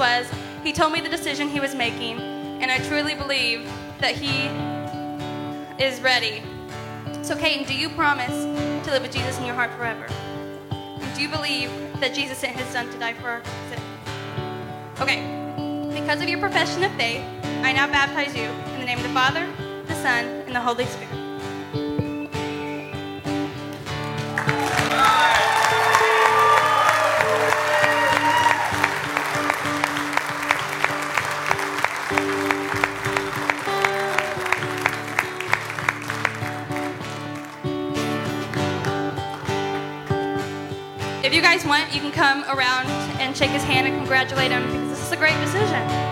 was. He told me the decision he was making. And I truly believe that he is ready. So, Caden, do you promise to live with Jesus in your heart forever? Do you believe that Jesus sent his son to die for our sins? Okay. Because of your profession of faith, I now baptize you in the name of the Father, the Son, and the Holy Spirit. You can come around and shake his hand and congratulate him because this is a great decision.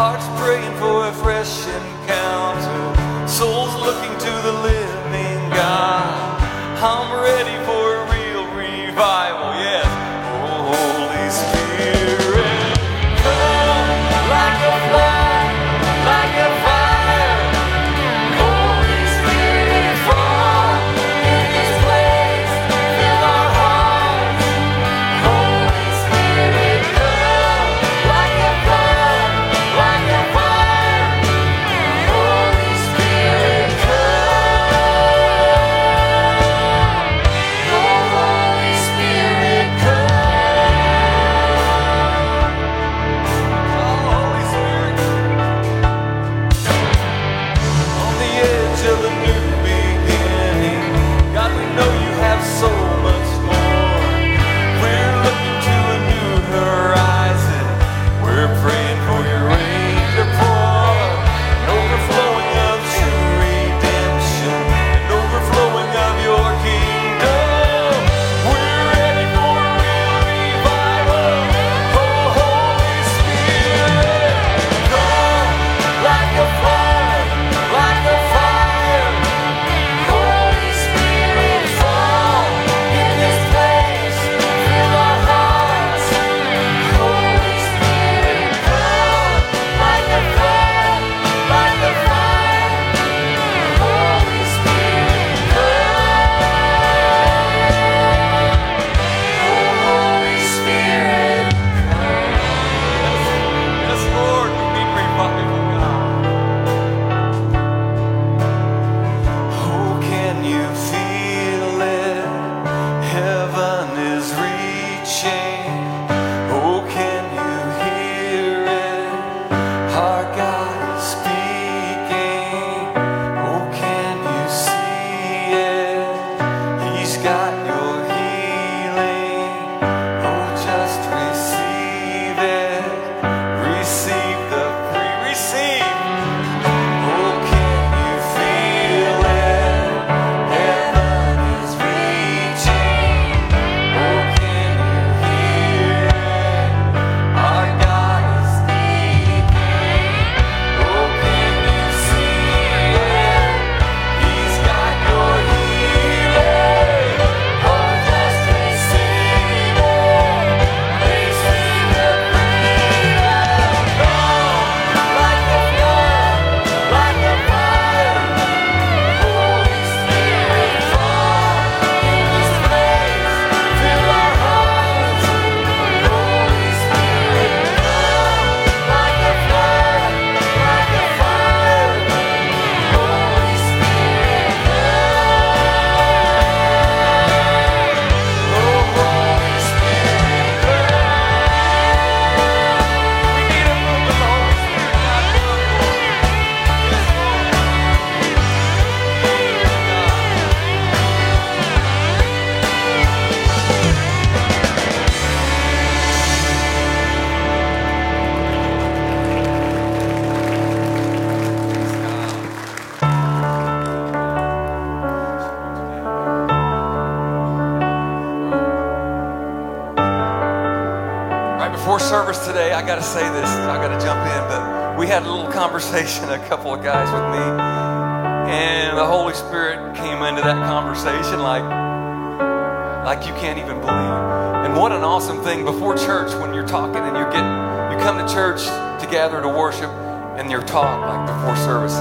hearts praying for a fresh and got to say this. I got to jump in, but we had a little conversation, a couple of guys with me, and the Holy Spirit came into that conversation like, like you can't even believe. And what an awesome thing before church when you're talking and you get, you come to church to gather to worship, and you're taught like before service,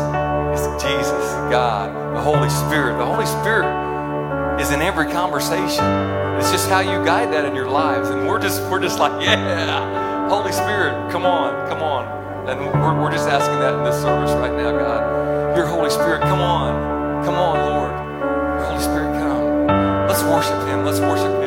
it's Jesus, God, the Holy Spirit. The Holy Spirit is in every conversation. It's just how you guide that in your lives, and we're just we're just like, yeah. Holy Spirit, come on, come on. And we're, we're just asking that in this service right now, God. Your Holy Spirit, come on. Come on, Lord. Your Holy Spirit, come. Let's worship Him. Let's worship Him.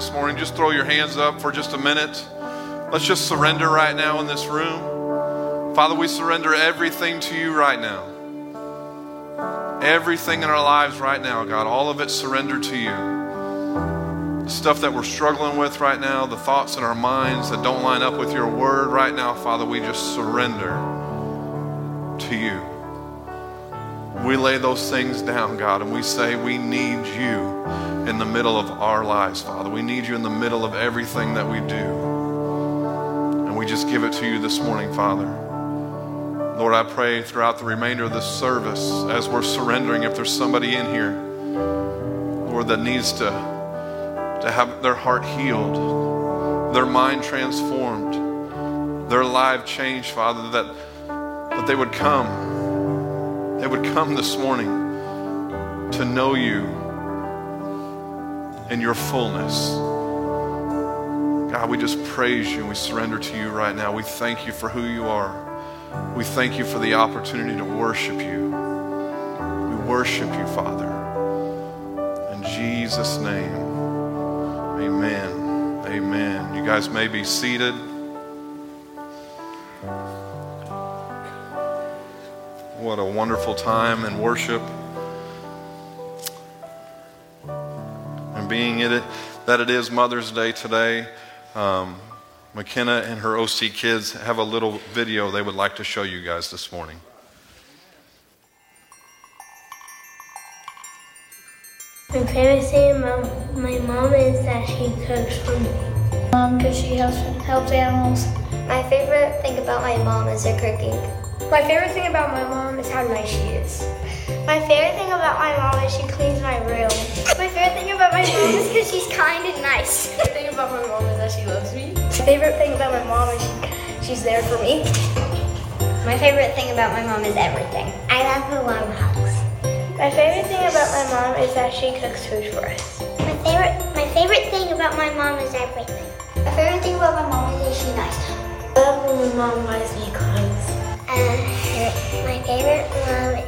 This morning? Just throw your hands up for just a minute. Let's just surrender right now in this room. Father, we surrender everything to you right now. Everything in our lives right now, God, all of it surrendered to you. The stuff that we're struggling with right now, the thoughts in our minds that don't line up with your word right now, Father, we just surrender to you. We lay those things down, God, and we say we need you in the middle of our lives, Father. We need you in the middle of everything that we do. And we just give it to you this morning, Father. Lord, I pray throughout the remainder of this service as we're surrendering, if there's somebody in here, Lord, that needs to, to have their heart healed, their mind transformed, their life changed, Father, that, that they would come they would come this morning to know you in your fullness. God, we just praise you and we surrender to you right now. We thank you for who you are. We thank you for the opportunity to worship you. We worship you, Father. In Jesus' name, amen. Amen. You guys may be seated. What a wonderful time in worship. And being it that it is Mother's Day today, um, McKenna and her OC kids have a little video they would like to show you guys this morning. My favorite thing about my mom is that she cooks for me. Mom, because she helps, helps animals. My favorite thing about my mom is her cooking. My favorite thing about my mom is how nice she is. My favorite thing about my mom is she cleans my room. My favorite thing about my mom is because she's kind and nice. My favorite thing about my mom is that she loves me. My favorite thing about my mom is she, she's there for me. My favorite thing about my mom is everything. I love her warm hugs. My favorite thing about my mom is that she cooks food for us. My favorite, my favorite thing about my mom is everything. My favorite thing about my mom is that she's nice. I love when my mom buys me clothes. My favorite mom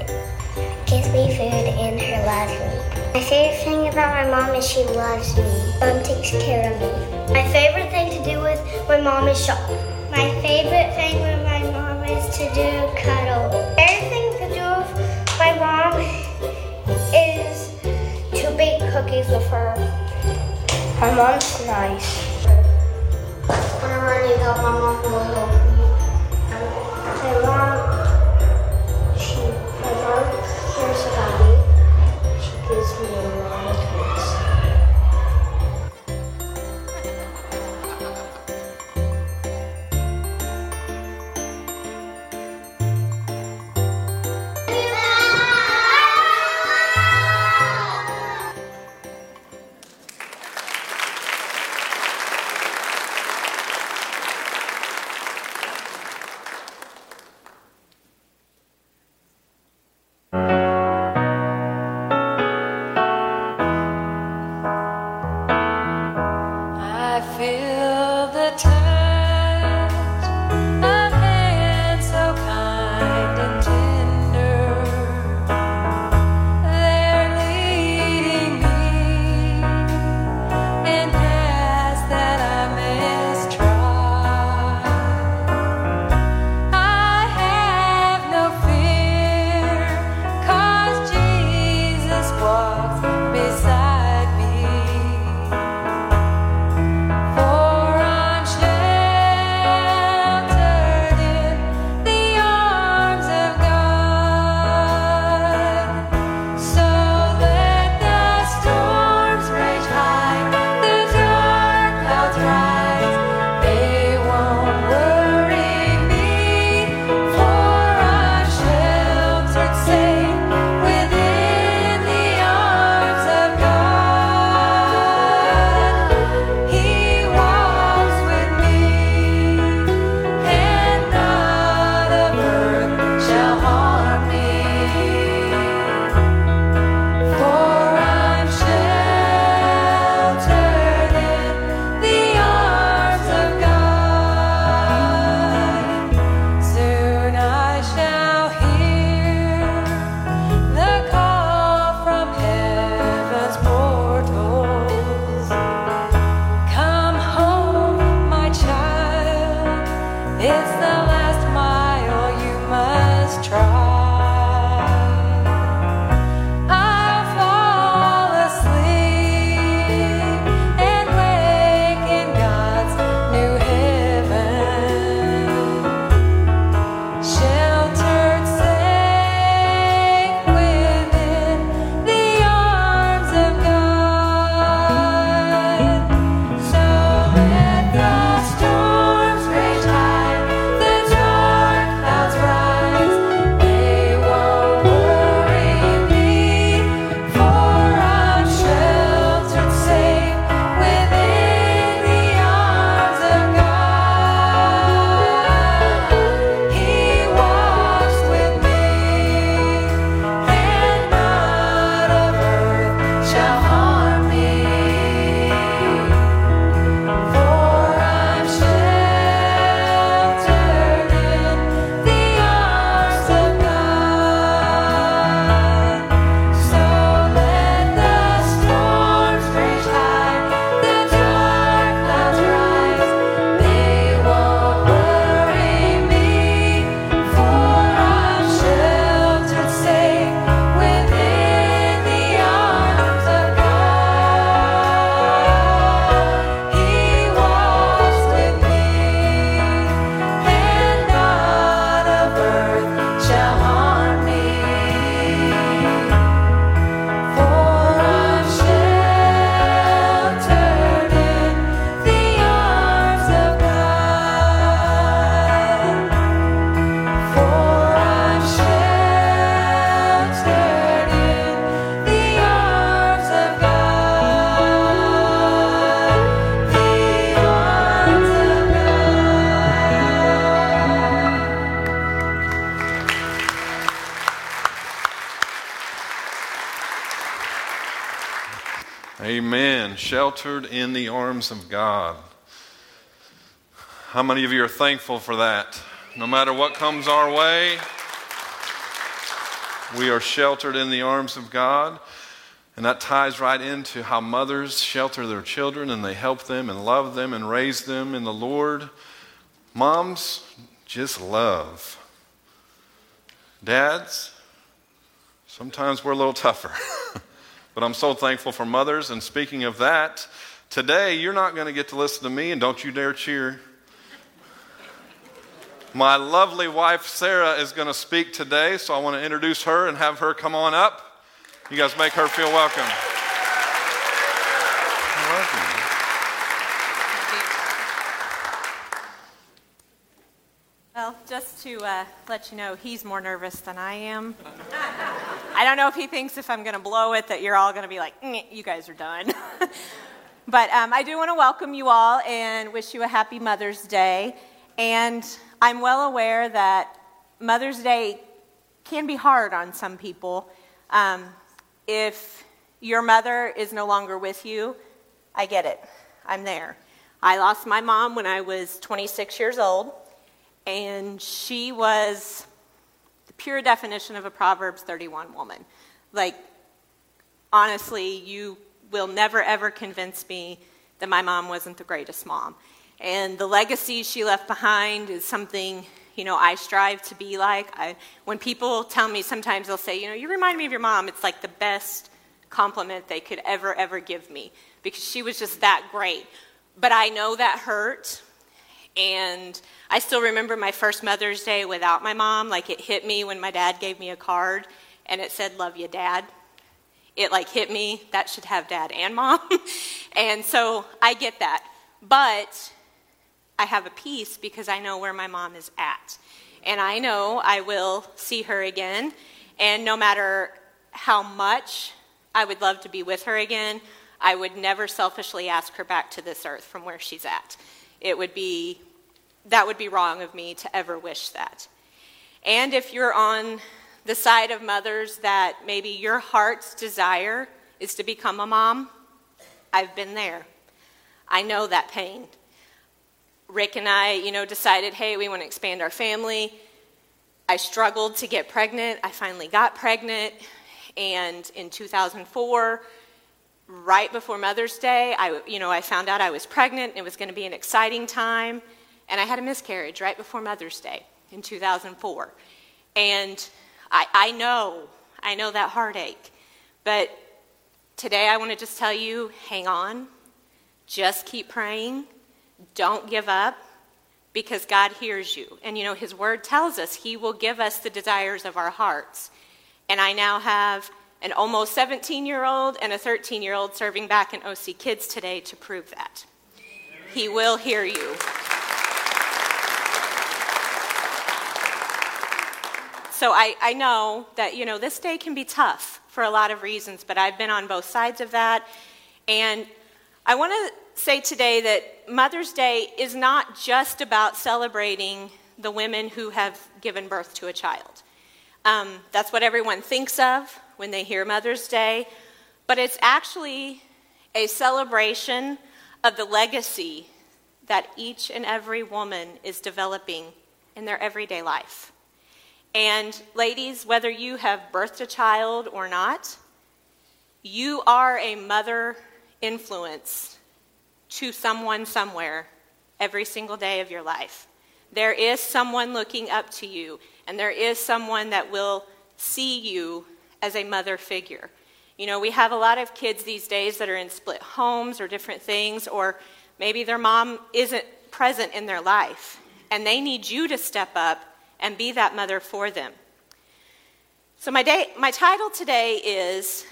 gives me food and her loves me. My favorite thing about my mom is she loves me. Mom takes care of me. My favorite thing to do with my mom is shop. My favorite thing with my mom is to do cuddle. Everything to do with my mom is to bake cookies with her. My mom's nice. Whenever I need help, my mom will help me. My mom, sheltered in the arms of God. How many of you are thankful for that? No matter what comes our way, we are sheltered in the arms of God. And that ties right into how mothers shelter their children and they help them and love them and raise them in the Lord. Moms just love. Dads, sometimes we're a little tougher. But I'm so thankful for mothers. And speaking of that, today you're not going to get to listen to me, and don't you dare cheer. My lovely wife, Sara, is going to speak today, so I want to introduce her and have her come on up. You guys make her feel welcome. Well, just to uh, let you know, he's more nervous than I am. I don't know if he thinks if I'm going to blow it that you're all going to be like, you guys are done. but um, I do want to welcome you all and wish you a happy Mother's Day. And I'm well aware that Mother's Day can be hard on some people. Um, if your mother is no longer with you, I get it. I'm there. I lost my mom when I was 26 years old and she was pure definition of a Proverbs 31 woman. Like, honestly, you will never ever convince me that my mom wasn't the greatest mom. And the legacy she left behind is something, you know, I strive to be like. I, when people tell me, sometimes they'll say, you know, you remind me of your mom, it's like the best compliment they could ever, ever give me because she was just that great. But I know that hurt and I still remember my first Mother's Day without my mom. Like it hit me when my dad gave me a card and it said, Love you, Dad. It like hit me. That should have dad and mom. and so I get that. But I have a peace because I know where my mom is at. And I know I will see her again. And no matter how much I would love to be with her again, I would never selfishly ask her back to this earth from where she's at it would be that would be wrong of me to ever wish that. And if you're on the side of mothers that maybe your heart's desire is to become a mom, I've been there. I know that pain. Rick and I, you know, decided, hey, we want to expand our family. I struggled to get pregnant. I finally got pregnant. And in 2004, right before Mother's Day, I, you know, I found out I was pregnant. It was going to be an exciting time. and I had a miscarriage right before Mother's Day in 2004. And I, I know, I know that heartache. But today I want to just tell you hang on, just keep praying, don't give up, because God hears you. And you know, His Word tells us He will give us the desires of our hearts. And I now have an almost 17 year old and a 13 year old serving back in OC Kids today to prove that. He will hear you. So I, I know that, you know, this day can be tough for a lot of reasons, but I've been on both sides of that. And I want to say today that Mother's Day is not just about celebrating the women who have given birth to a child. Um, that's what everyone thinks of when they hear Mother's Day, but it's actually a celebration of the legacy that each and every woman is developing in their everyday life. And ladies, whether you have birthed a child or not, you are a mother influence to someone somewhere every single day of your life. There is someone looking up to you, and there is someone that will see you as a mother figure. You know, we have a lot of kids these days that are in split homes or different things, or maybe their mom isn't present in their life, and they need you to step up and be that mother for them. So, my, day, my title today is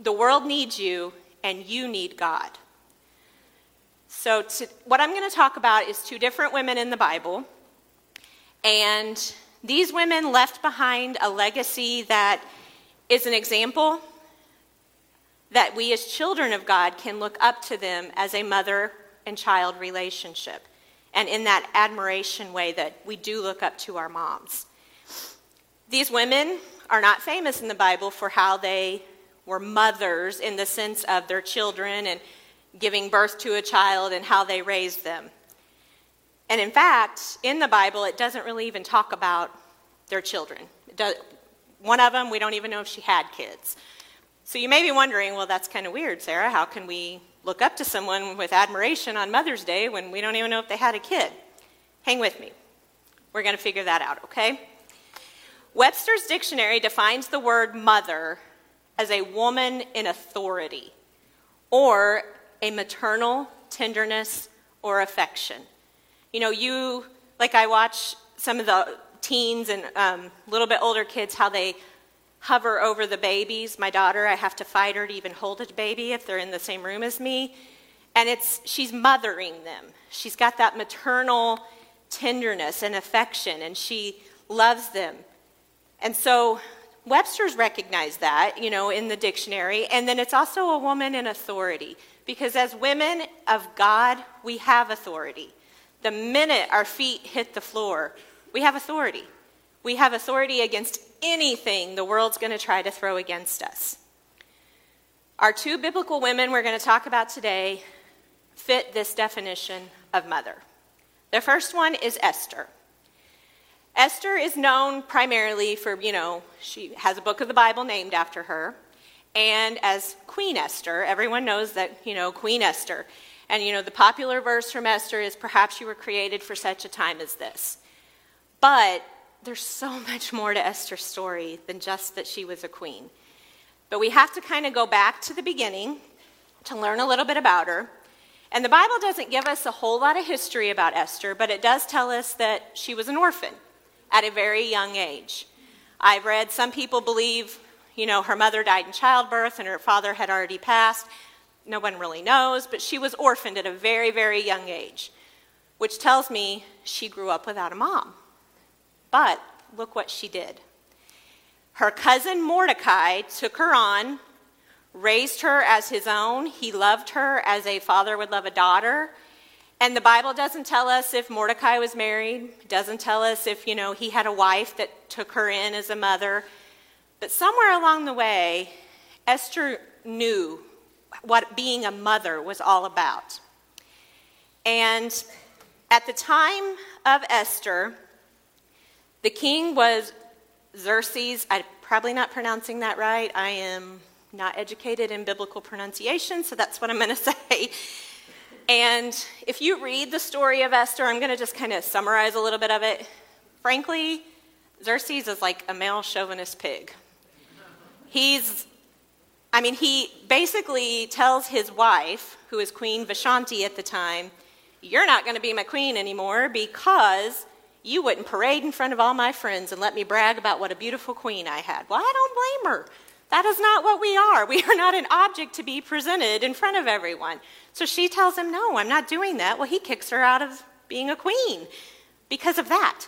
The World Needs You and You Need God. So, to, what I'm going to talk about is two different women in the Bible. And these women left behind a legacy that is an example that we as children of God can look up to them as a mother and child relationship and in that admiration way that we do look up to our moms. These women are not famous in the Bible for how they were mothers in the sense of their children and giving birth to a child and how they raised them. And in fact, in the Bible, it doesn't really even talk about their children. Does, one of them, we don't even know if she had kids. So you may be wondering, well, that's kind of weird, Sara. How can we look up to someone with admiration on Mother's Day when we don't even know if they had a kid. Hang with me. We're going to figure that out, okay? Webster's dictionary defines the word mother as a woman in authority or a maternal tenderness or affection. You know, you, like I watch some of the teens and a um, little bit older kids, how they hover over the babies. My daughter, I have to fight her to even hold a baby if they're in the same room as me. And it's she's mothering them. She's got that maternal tenderness and affection and she loves them. And so Webster's recognized that, you know, in the dictionary. And then it's also a woman in authority because as women of God, we have authority. The minute our feet hit the floor, we have authority. We have authority against anything the world's going to try to throw against us. Our two biblical women we're going to talk about today fit this definition of mother. The first one is Esther. Esther is known primarily for, you know, she has a book of the Bible named after her. And as Queen Esther, everyone knows that, you know, Queen Esther. And, you know, the popular verse from Esther is perhaps you were created for such a time as this. But there's so much more to Esther's story than just that she was a queen. But we have to kind of go back to the beginning to learn a little bit about her. And the Bible doesn't give us a whole lot of history about Esther, but it does tell us that she was an orphan at a very young age. I've read some people believe, you know, her mother died in childbirth and her father had already passed. No one really knows, but she was orphaned at a very, very young age, which tells me she grew up without a mom. But look what she did. Her cousin Mordecai took her on, raised her as his own. He loved her as a father would love a daughter. And the Bible doesn't tell us if Mordecai was married, doesn't tell us if, you know, he had a wife that took her in as a mother. But somewhere along the way, Esther knew what being a mother was all about. And at the time of Esther, the king was Xerxes. I'm probably not pronouncing that right. I am not educated in biblical pronunciation, so that's what I'm going to say. And if you read the story of Esther, I'm going to just kind of summarize a little bit of it. Frankly, Xerxes is like a male chauvinist pig. He's, I mean, he basically tells his wife, who is Queen Vashti at the time, You're not going to be my queen anymore because you wouldn't parade in front of all my friends and let me brag about what a beautiful queen I had. Well, I don't blame her. That is not what we are. We are not an object to be presented in front of everyone. So she tells him, No, I'm not doing that. Well, he kicks her out of being a queen because of that.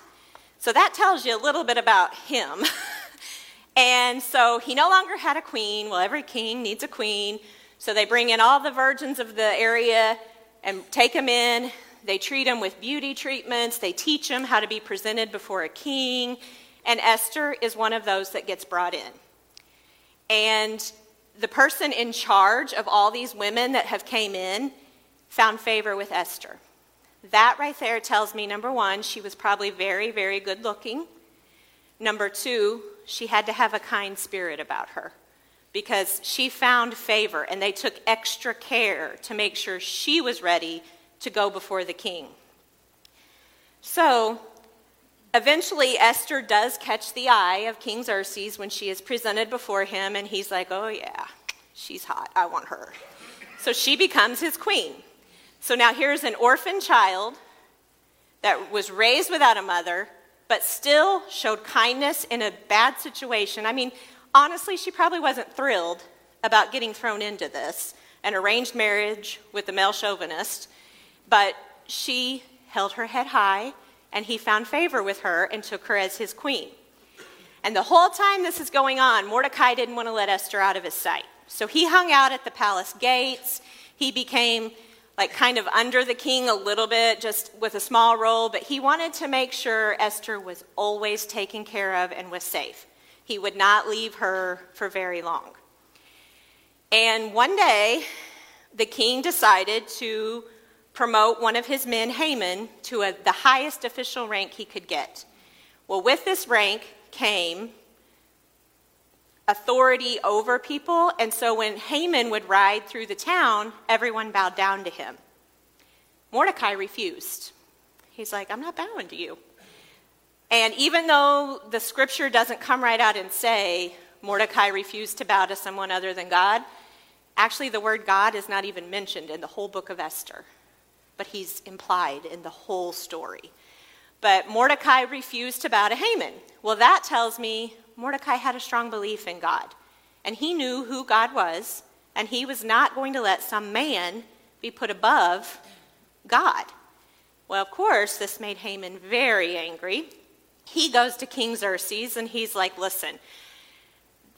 So that tells you a little bit about him. and so he no longer had a queen. Well, every king needs a queen. So they bring in all the virgins of the area and take them in. They treat them with beauty treatments. They teach them how to be presented before a king. And Esther is one of those that gets brought in. And the person in charge of all these women that have came in found favor with Esther. That right there tells me number 1, she was probably very very good looking. Number 2, she had to have a kind spirit about her because she found favor and they took extra care to make sure she was ready to go before the king. So, Eventually, Esther does catch the eye of King Xerxes when she is presented before him, and he's like, Oh, yeah, she's hot. I want her. So she becomes his queen. So now here's an orphan child that was raised without a mother, but still showed kindness in a bad situation. I mean, honestly, she probably wasn't thrilled about getting thrown into this an arranged marriage with a male chauvinist, but she held her head high and he found favor with her and took her as his queen. And the whole time this is going on, Mordecai didn't want to let Esther out of his sight. So he hung out at the palace gates. He became like kind of under the king a little bit, just with a small role, but he wanted to make sure Esther was always taken care of and was safe. He would not leave her for very long. And one day, the king decided to promote one of his men, Haman, to a, the highest official rank he could get. Well, with this rank came authority over people, and so when Haman would ride through the town, everyone bowed down to him. Mordecai refused. He's like, I'm not bowing to you. And even though the scripture doesn't come right out and say Mordecai refused to bow to someone other than God, actually the word God is not even mentioned in the whole book of Esther but he's implied in the whole story. But Mordecai refused to bow to Haman. Well, that tells me Mordecai had a strong belief in God, and he knew who God was, and he was not going to let some man be put above God. Well, of course, this made Haman very angry. He goes to King Xerxes and he's like, Listen,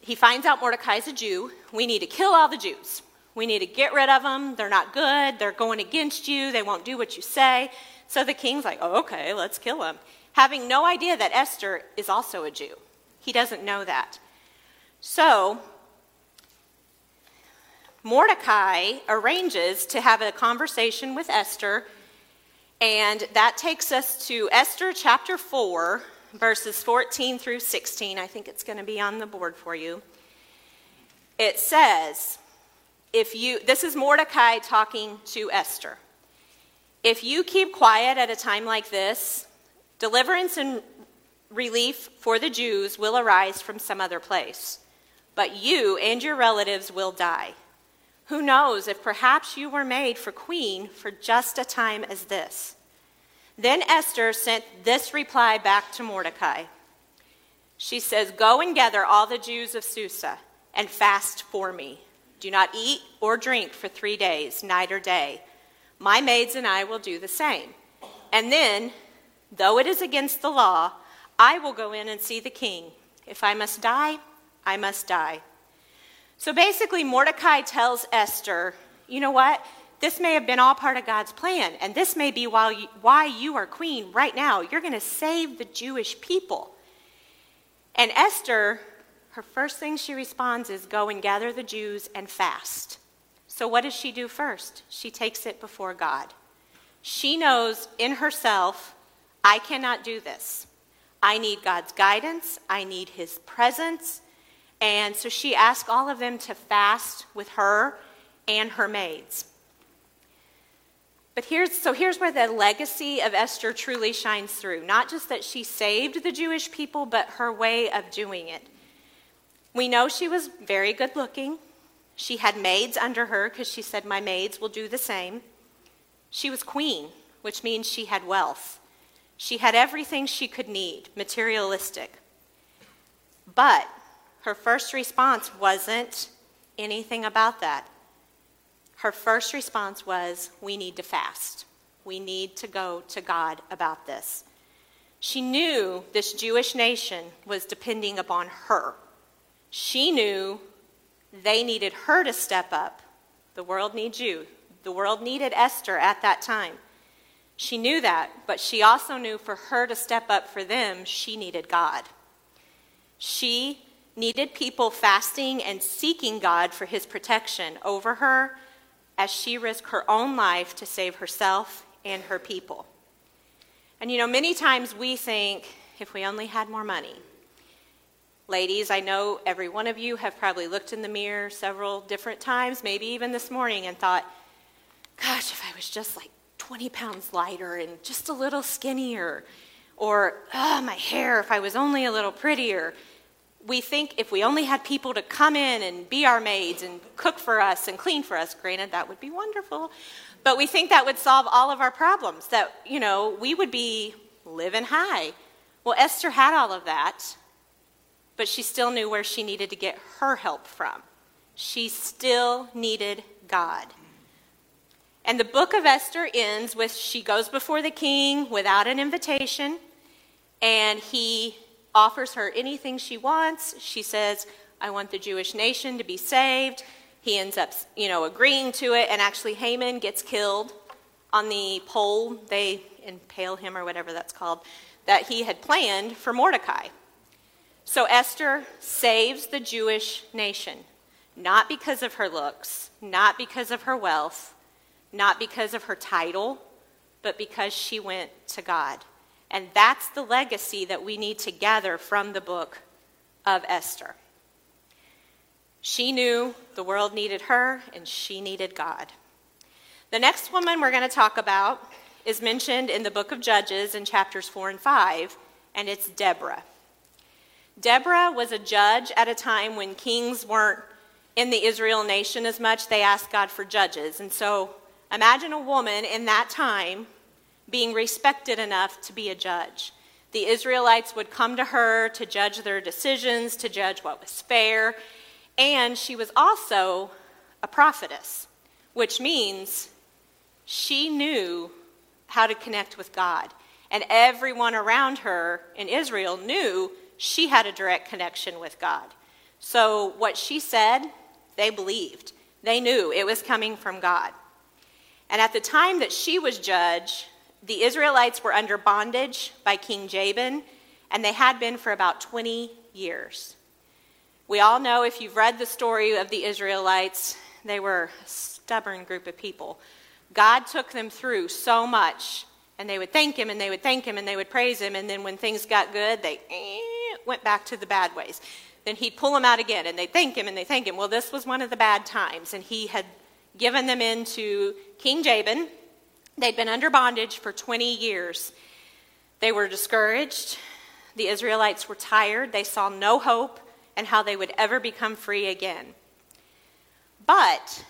he finds out Mordecai's a Jew. We need to kill all the Jews. We need to get rid of them. They're not good. They're going against you. They won't do what you say. So the king's like, oh, okay, let's kill them. Having no idea that Esther is also a Jew. He doesn't know that. So Mordecai arranges to have a conversation with Esther, and that takes us to Esther chapter 4, verses 14 through 16. I think it's going to be on the board for you. It says, if you, this is Mordecai talking to Esther. If you keep quiet at a time like this, deliverance and relief for the Jews will arise from some other place, but you and your relatives will die. Who knows if perhaps you were made for queen for just a time as this? Then Esther sent this reply back to Mordecai. She says, Go and gather all the Jews of Susa and fast for me. Do not eat or drink for three days, night or day. My maids and I will do the same. And then, though it is against the law, I will go in and see the king. If I must die, I must die. So basically, Mordecai tells Esther, you know what? This may have been all part of God's plan, and this may be why you, why you are queen right now. You're going to save the Jewish people. And Esther her first thing she responds is go and gather the Jews and fast. So, what does she do first? She takes it before God. She knows in herself, I cannot do this. I need God's guidance, I need His presence. And so she asks all of them to fast with her and her maids. But here's so here's where the legacy of Esther truly shines through. Not just that she saved the Jewish people, but her way of doing it. We know she was very good looking. She had maids under her because she said, My maids will do the same. She was queen, which means she had wealth. She had everything she could need, materialistic. But her first response wasn't anything about that. Her first response was, We need to fast. We need to go to God about this. She knew this Jewish nation was depending upon her. She knew they needed her to step up. The world needs you. The world needed Esther at that time. She knew that, but she also knew for her to step up for them, she needed God. She needed people fasting and seeking God for his protection over her as she risked her own life to save herself and her people. And you know, many times we think if we only had more money. Ladies, I know every one of you have probably looked in the mirror several different times, maybe even this morning, and thought, gosh, if I was just like 20 pounds lighter and just a little skinnier, or oh, my hair, if I was only a little prettier. We think if we only had people to come in and be our maids and cook for us and clean for us, granted, that would be wonderful. But we think that would solve all of our problems, that, you know, we would be living high. Well, Esther had all of that, but she still knew where she needed to get her help from. She still needed God. And the book of Esther ends with she goes before the king without an invitation, and he offers her anything she wants. She says, I want the Jewish nation to be saved. He ends up, you know, agreeing to it, and actually Haman gets killed on the pole. They impale him, or whatever that's called, that he had planned for Mordecai. So Esther saves the Jewish nation, not because of her looks, not because of her wealth, not because of her title, but because she went to God. And that's the legacy that we need to gather from the book of Esther. She knew the world needed her, and she needed God. The next woman we're going to talk about is mentioned in the book of Judges in chapters 4 and 5, and it's Deborah. Deborah was a judge at a time when kings weren't in the Israel nation as much. They asked God for judges. And so Imagine a woman in that time being respected enough to be a judge. The Israelites would come to her to judge their decisions, to judge what was fair, and she was also a prophetess, which means she knew how to connect with God. And everyone around her in Israel knew she had a direct connection with God. So what she said, they believed. They knew it was coming from God. And at the time that she was judge, the Israelites were under bondage by King Jabin, and they had been for about 20 years. We all know, if you've read the story of the Israelites, they were a stubborn group of people. God took them through so much, and they would thank Him, and they would thank Him, and they would praise Him, and then when things got good, they eh, went back to the bad ways. Then He'd pull them out again, and they'd thank Him, and they'd thank Him. Well, this was one of the bad times, and He had given them into King Jabin. They'd been under bondage for 20 years. They were discouraged. The Israelites were tired. They saw no hope and how they would ever become free again. But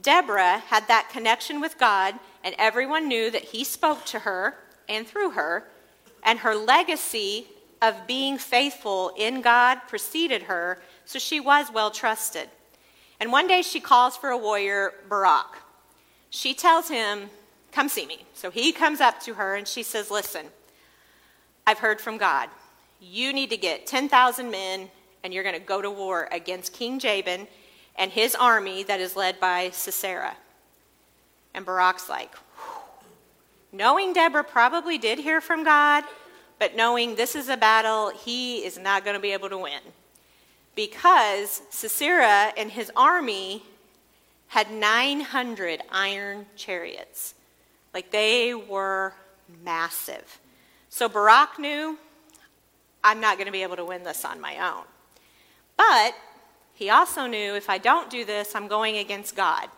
Deborah had that connection with God, and everyone knew that He spoke to her and through her, and her legacy of being faithful in God preceded her, so she was well trusted. And one day she calls for a warrior, Barak. She tells him, Come see me. So he comes up to her and she says, Listen, I've heard from God. You need to get 10,000 men and you're going to go to war against King Jabin and his army that is led by Sisera. And Barak's like, knowing Deborah probably did hear from God, but knowing this is a battle he is not going to be able to win because Sisera and his army had 900 iron chariots. Like they were massive. So Barak knew, I'm not going to be able to win this on my own. But he also knew if I don't do this, I'm going against God.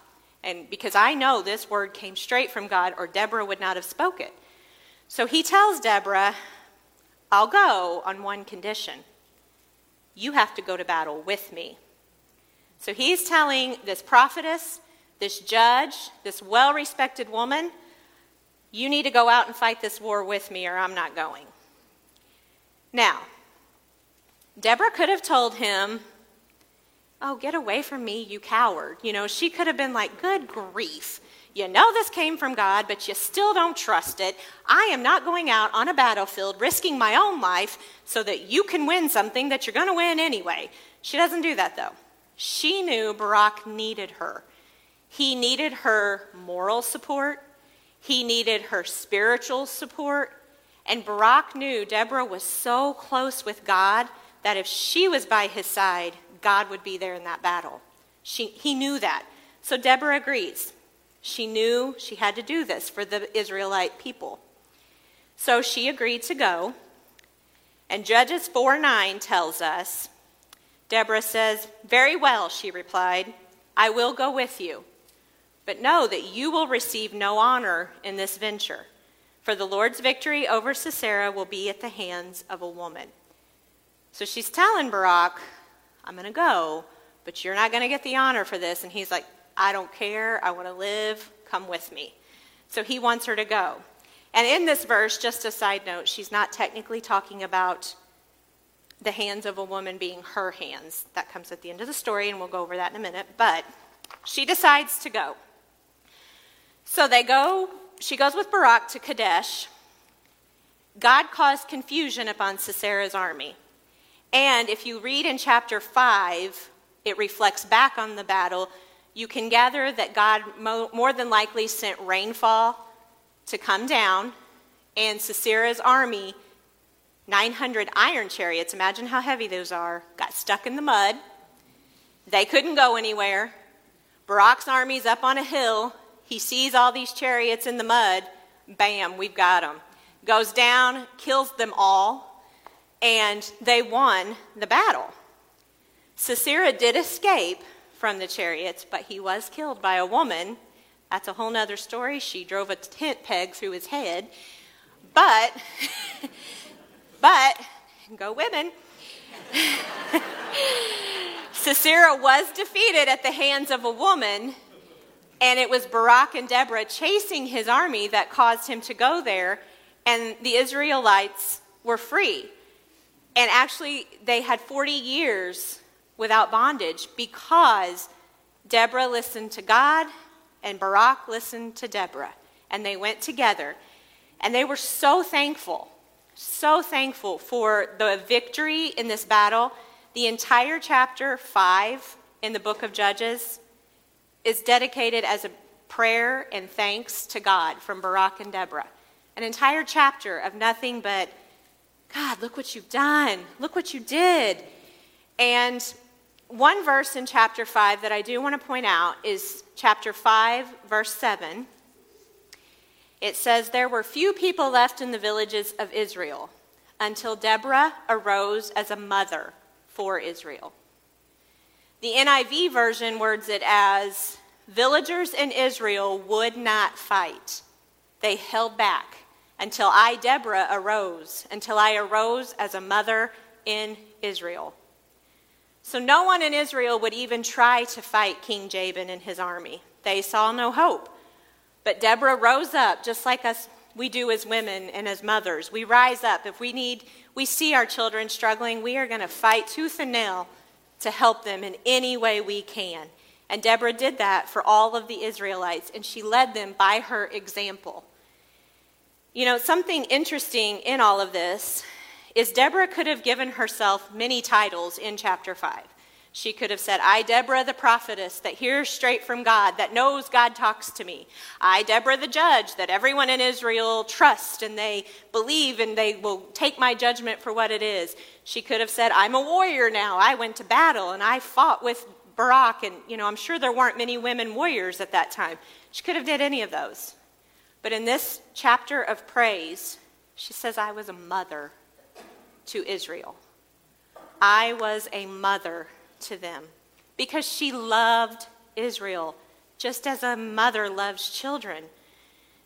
And because I know this word came straight from God, or Deborah would not have spoke it. So he tells Deborah, I'll go on one condition. You have to go to battle with me. So he's telling this prophetess, this judge, this well respected woman, you need to go out and fight this war with me, or I'm not going. Now, Deborah could have told him, Oh, get away from me, you coward. You know, she could have been like, Good grief. You know this came from God, but you still don't trust it. I am not going out on a battlefield risking my own life so that you can win something that you're going to win anyway. She doesn't do that, though. She knew Barak needed her. He needed her moral support, he needed her spiritual support. And Barak knew Deborah was so close with God that if she was by his side, God would be there in that battle. She, he knew that. So Deborah agrees. She knew she had to do this for the Israelite people. So she agreed to go. And Judges 4 9 tells us Deborah says, Very well, she replied, I will go with you. But know that you will receive no honor in this venture, for the Lord's victory over Sisera will be at the hands of a woman. So she's telling Barak, I'm going to go, but you're not going to get the honor for this. And he's like, I don't care. I want to live. Come with me. So he wants her to go. And in this verse, just a side note, she's not technically talking about the hands of a woman being her hands. That comes at the end of the story, and we'll go over that in a minute. But she decides to go. So they go, she goes with Barak to Kadesh. God caused confusion upon Sisera's army. And if you read in chapter 5, it reflects back on the battle. You can gather that God mo- more than likely sent rainfall to come down, and Sisera's army, 900 iron chariots, imagine how heavy those are, got stuck in the mud. They couldn't go anywhere. Barak's army's up on a hill. He sees all these chariots in the mud. Bam, we've got them. Goes down, kills them all, and they won the battle. Sisera did escape from the chariots, but he was killed by a woman. That's a whole other story. She drove a tent peg through his head. But, but, go women. Sisera was defeated at the hands of a woman, and it was Barak and Deborah chasing his army that caused him to go there, and the Israelites were free. And actually, they had 40 years without bondage because Deborah listened to God and Barak listened to Deborah. And they went together. And they were so thankful, so thankful for the victory in this battle. The entire chapter 5 in the book of Judges is dedicated as a prayer and thanks to God from Barak and Deborah. An entire chapter of nothing but God, look what you've done. Look what you did. And one verse in chapter 5 that I do want to point out is chapter 5, verse 7. It says, There were few people left in the villages of Israel until Deborah arose as a mother for Israel. The NIV version words it as Villagers in Israel would not fight, they held back until I, Deborah, arose, until I arose as a mother in Israel. So no one in Israel would even try to fight King Jabin and his army. They saw no hope. But Deborah rose up, just like us we do as women and as mothers. We rise up. If we need, we see our children struggling, we are going to fight tooth and nail to help them in any way we can. And Deborah did that for all of the Israelites, and she led them by her example. You know, something interesting in all of this is Deborah could have given herself many titles in chapter 5. She could have said, I, Deborah the prophetess, that hears straight from God, that knows God talks to me. I, Deborah the judge, that everyone in Israel trusts and they believe and they will take my judgment for what it is. She could have said, I'm a warrior now. I went to battle and I fought with Barak. And, you know, I'm sure there weren't many women warriors at that time. She could have did any of those. But in this chapter of praise, she says, I was a mother to Israel. I was a mother to them because she loved Israel just as a mother loves children.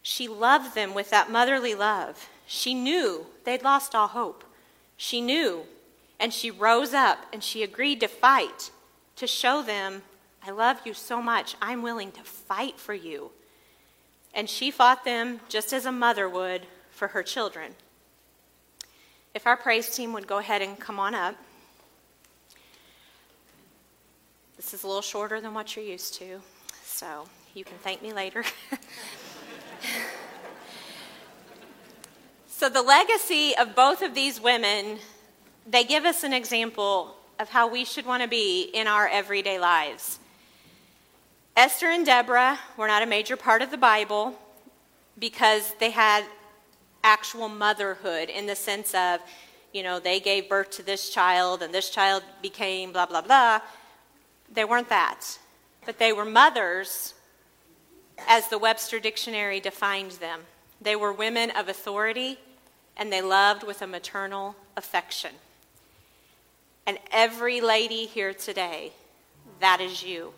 She loved them with that motherly love. She knew they'd lost all hope. She knew, and she rose up and she agreed to fight to show them, I love you so much, I'm willing to fight for you. And she fought them just as a mother would for her children. If our praise team would go ahead and come on up. This is a little shorter than what you're used to, so you can thank me later. so, the legacy of both of these women, they give us an example of how we should want to be in our everyday lives. Esther and Deborah were not a major part of the Bible because they had actual motherhood in the sense of, you know, they gave birth to this child and this child became blah, blah, blah. They weren't that. But they were mothers as the Webster Dictionary defined them. They were women of authority and they loved with a maternal affection. And every lady here today, that is you.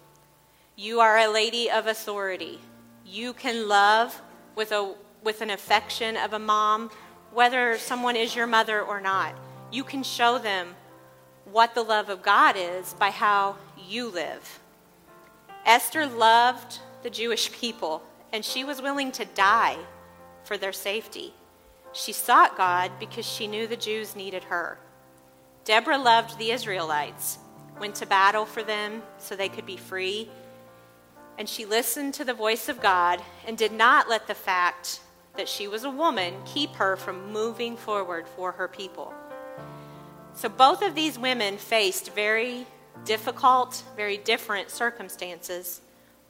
You are a lady of authority. You can love with, a, with an affection of a mom, whether someone is your mother or not. You can show them what the love of God is by how you live. Esther loved the Jewish people, and she was willing to die for their safety. She sought God because she knew the Jews needed her. Deborah loved the Israelites, went to battle for them so they could be free, and she listened to the voice of God and did not let the fact that she was a woman keep her from moving forward for her people. So both of these women faced very difficult, very different circumstances,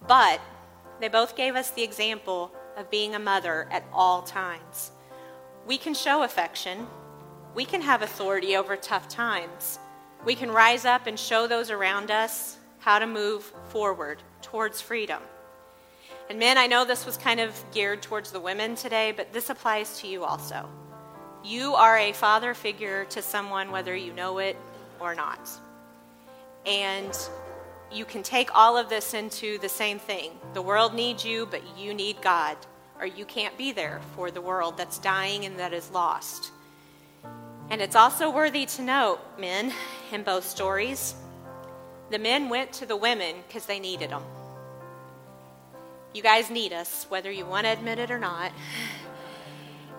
but they both gave us the example of being a mother at all times. We can show affection, we can have authority over tough times. We can rise up and show those around us how to move forward towards freedom. And men, I know this was kind of geared towards the women today, but this applies to you also. You are a father figure to someone, whether you know it or not. And you can take all of this into the same thing. The world needs you, but you need God, or you can't be there for the world that's dying and that is lost. And it's also worthy to note, men, in both stories, the men went to the women because they needed them. You guys need us, whether you want to admit it or not.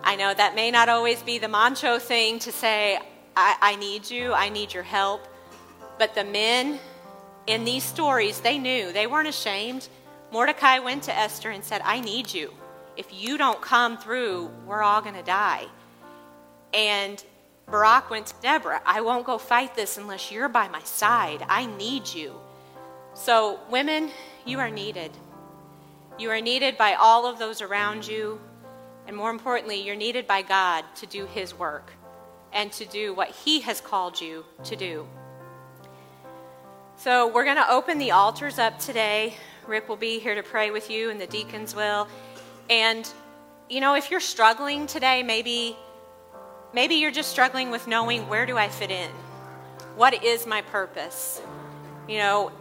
I know that may not always be the macho thing to say, I, I need you, I need your help. But the men in these stories, they knew, they weren't ashamed. Mordecai went to Esther and said, I need you. If you don't come through, we're all going to die. And Barak went to Deborah, I won't go fight this unless you're by my side. I need you. So, women, you are needed. You are needed by all of those around you. And more importantly, you're needed by God to do His work and to do what He has called you to do. So, we're going to open the altars up today. Rick will be here to pray with you, and the deacons will. And, you know, if you're struggling today, maybe Maybe you're just struggling with knowing where do I fit in? What is my purpose? You know,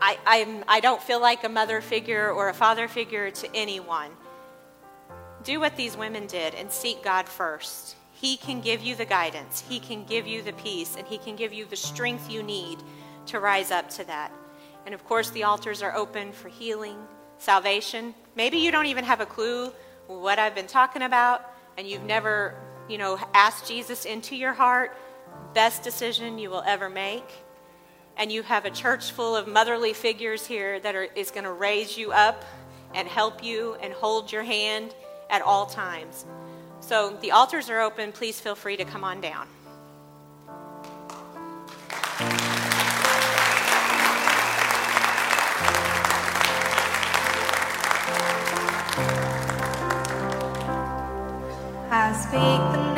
I, I'm, I don't feel like a mother figure or a father figure to anyone. Do what these women did and seek God first. He can give you the guidance, He can give you the peace, and He can give you the strength you need to rise up to that. And of course, the altars are open for healing, salvation. Maybe you don't even have a clue what I've been talking about, and you've never you know, ask Jesus into your heart, best decision you will ever make. And you have a church full of motherly figures here that are, is going to raise you up and help you and hold your hand at all times. So the altars are open. Please feel free to come on down. Speak the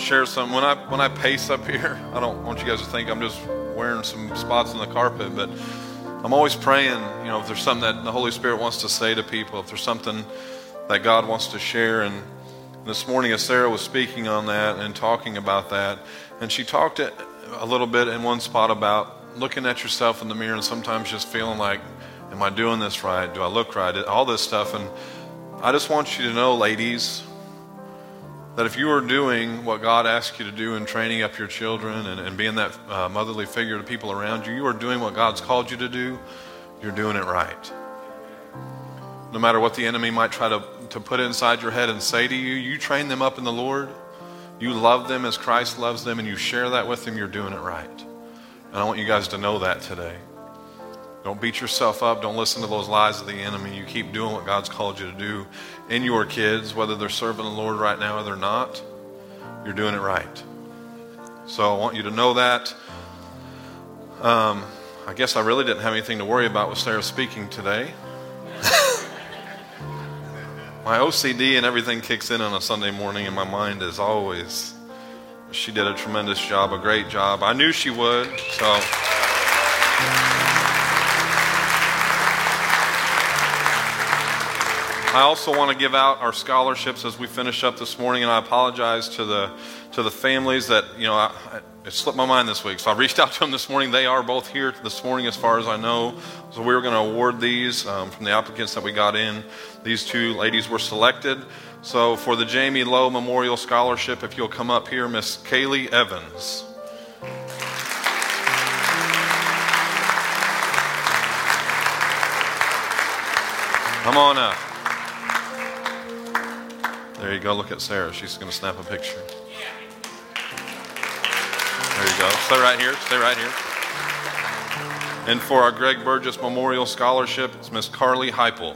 share something. When I when I pace up here, I don't want you guys to think I'm just wearing some spots on the carpet, but I'm always praying. You know, if there's something that the Holy Spirit wants to say to people, if there's something that God wants to share, and this morning as Sara was speaking on that and talking about that, and she talked a little bit in one spot about looking at yourself in the mirror and sometimes just feeling like, am I doing this right? Do I look right? All this stuff, and I just want you to know, ladies, that if you are doing what God asks you to do in training up your children and, and being that uh, motherly figure to people around you, you are doing what God's called you to do, you're doing it right. No matter what the enemy might try to, to put inside your head and say to you, you train them up in the Lord, you love them as Christ loves them, and you share that with them, you're doing it right. And I want you guys to know that today. Don't beat yourself up. Don't listen to those lies of the enemy. You keep doing what God's called you to do in your kids, whether they're serving the Lord right now or they're not. You're doing it right. So I want you to know that. Um, I guess I really didn't have anything to worry about with Sara speaking today. my OCD and everything kicks in on a Sunday morning, and my mind is always. She did a tremendous job, a great job. I knew she would, so. I also want to give out our scholarships as we finish up this morning, and I apologize to the to the families that you know I, it slipped my mind this week. So I reached out to them this morning. They are both here this morning, as far as I know. So we were going to award these um, from the applicants that we got in. These two ladies were selected. So for the Jamie Lowe Memorial Scholarship, if you'll come up here, Miss Kaylee Evans. Come on up. There you go. Look at Sara. She's going to snap a picture. There you go. Stay right here. Stay right here. And for our Greg Burgess Memorial Scholarship, it's Miss Carly Heipel.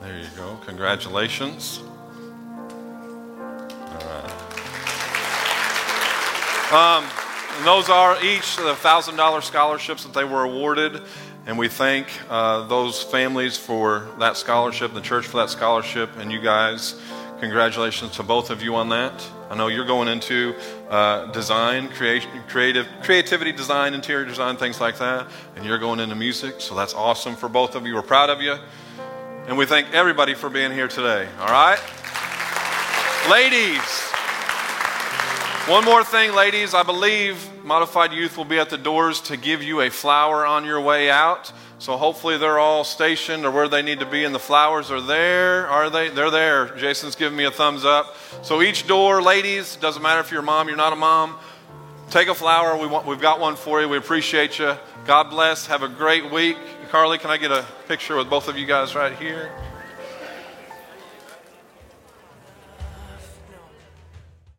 There you go. Congratulations. Um, those are each the thousand dollar scholarships that they were awarded, and we thank uh, those families for that scholarship, the church for that scholarship, and you guys. Congratulations to both of you on that. I know you're going into uh, design, creation, creative, creativity design, interior design, things like that, and you're going into music. So that's awesome for both of you. We're proud of you, and we thank everybody for being here today. All right, ladies. One more thing, ladies. I believe Modified Youth will be at the doors to give you a flower on your way out. So hopefully they're all stationed or where they need to be, and the flowers are there. Are they? They're there. Jason's giving me a thumbs up. So each door, ladies, doesn't matter if you're a mom, you're not a mom, take a flower. We want, we've got one for you. We appreciate you. God bless. Have a great week. Carly, can I get a picture with both of you guys right here?